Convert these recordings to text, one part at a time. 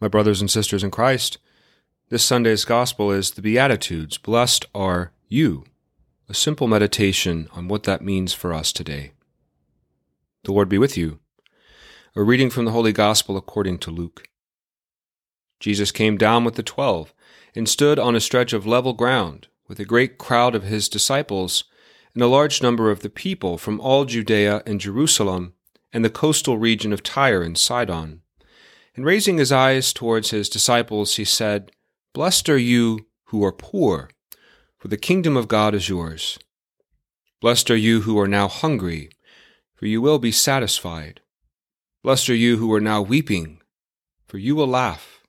My brothers and sisters in Christ, this Sunday's Gospel is the Beatitudes. Blessed are you. A simple meditation on what that means for us today. The Lord be with you. A reading from the Holy Gospel according to Luke. Jesus came down with the twelve and stood on a stretch of level ground with a great crowd of his disciples and a large number of the people from all Judea and Jerusalem and the coastal region of Tyre and Sidon. And raising his eyes towards his disciples, he said, Blessed are you who are poor, for the kingdom of God is yours. Blessed are you who are now hungry, for you will be satisfied. Blessed are you who are now weeping, for you will laugh.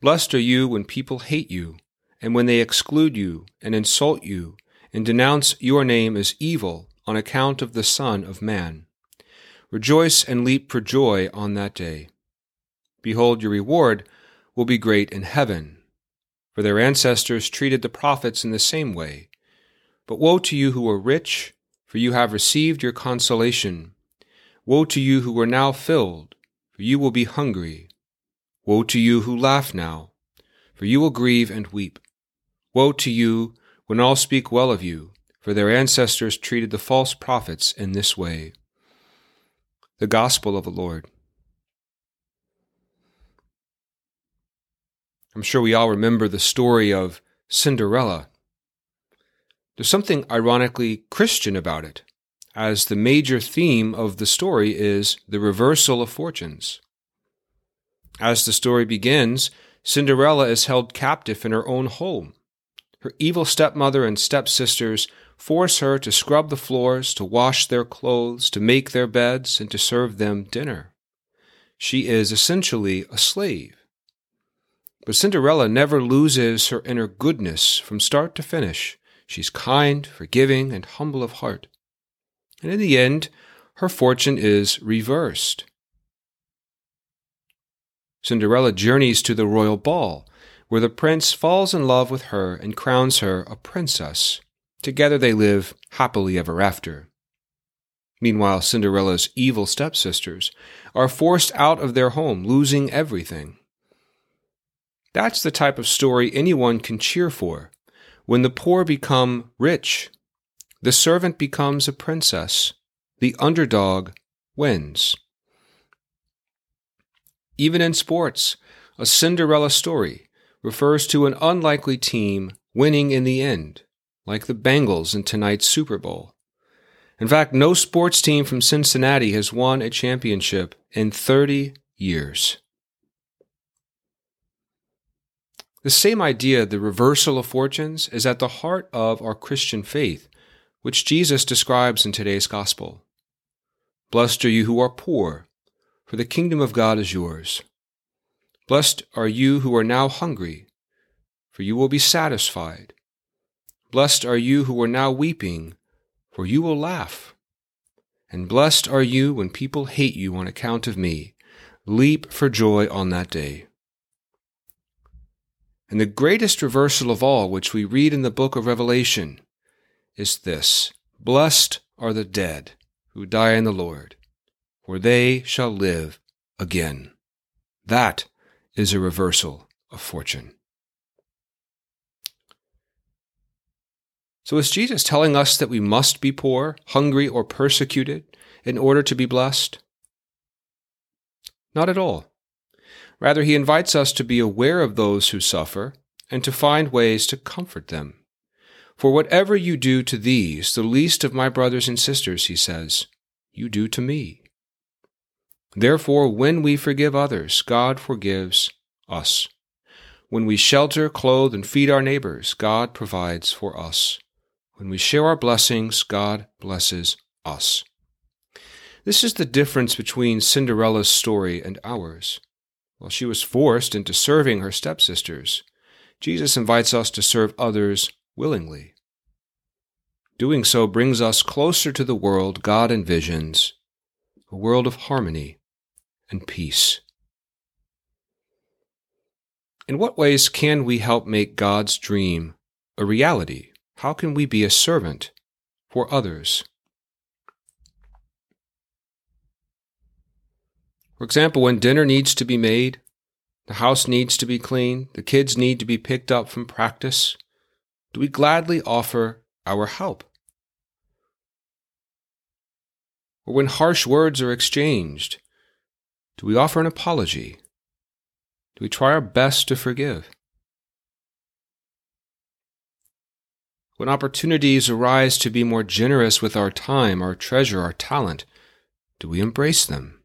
Blessed are you when people hate you, and when they exclude you, and insult you, and denounce your name as evil on account of the Son of Man. Rejoice and leap for joy on that day. Behold, your reward will be great in heaven. For their ancestors treated the prophets in the same way. But woe to you who are rich, for you have received your consolation. Woe to you who are now filled, for you will be hungry. Woe to you who laugh now, for you will grieve and weep. Woe to you when all speak well of you, for their ancestors treated the false prophets in this way. The Gospel of the Lord. I'm sure we all remember the story of Cinderella. There's something ironically Christian about it, as the major theme of the story is the reversal of fortunes. As the story begins, Cinderella is held captive in her own home. Her evil stepmother and stepsisters force her to scrub the floors, to wash their clothes, to make their beds, and to serve them dinner. She is essentially a slave. But Cinderella never loses her inner goodness from start to finish. She's kind, forgiving, and humble of heart. And in the end, her fortune is reversed. Cinderella journeys to the royal ball, where the prince falls in love with her and crowns her a princess. Together they live happily ever after. Meanwhile, Cinderella's evil stepsisters are forced out of their home, losing everything. That's the type of story anyone can cheer for. When the poor become rich, the servant becomes a princess, the underdog wins. Even in sports, a Cinderella story refers to an unlikely team winning in the end, like the Bengals in tonight's Super Bowl. In fact, no sports team from Cincinnati has won a championship in 30 years. The same idea, the reversal of fortunes, is at the heart of our Christian faith, which Jesus describes in today's Gospel. Blessed are you who are poor, for the kingdom of God is yours. Blessed are you who are now hungry, for you will be satisfied. Blessed are you who are now weeping, for you will laugh. And blessed are you when people hate you on account of me. Leap for joy on that day. And the greatest reversal of all, which we read in the book of Revelation, is this Blessed are the dead who die in the Lord, for they shall live again. That is a reversal of fortune. So, is Jesus telling us that we must be poor, hungry, or persecuted in order to be blessed? Not at all. Rather, he invites us to be aware of those who suffer and to find ways to comfort them. For whatever you do to these, the least of my brothers and sisters, he says, you do to me. Therefore, when we forgive others, God forgives us. When we shelter, clothe, and feed our neighbors, God provides for us. When we share our blessings, God blesses us. This is the difference between Cinderella's story and ours. While she was forced into serving her stepsisters, Jesus invites us to serve others willingly. Doing so brings us closer to the world God envisions, a world of harmony and peace. In what ways can we help make God's dream a reality? How can we be a servant for others? For example, when dinner needs to be made, The house needs to be cleaned, The kids need to be picked up from practice. Do we gladly offer our help? Or when harsh words are exchanged, do we offer an apology? Do we try our best to forgive? When opportunities arise to be more generous with our time, our treasure, our talent, do we embrace them?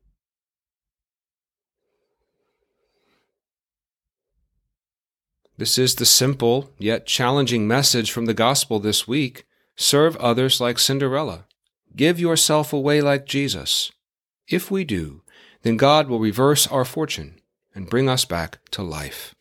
This is the simple yet challenging message from the gospel this week. Serve others like Cinderella. Give yourself away like Jesus. If we do, then God will reverse our fortune and bring us back to life.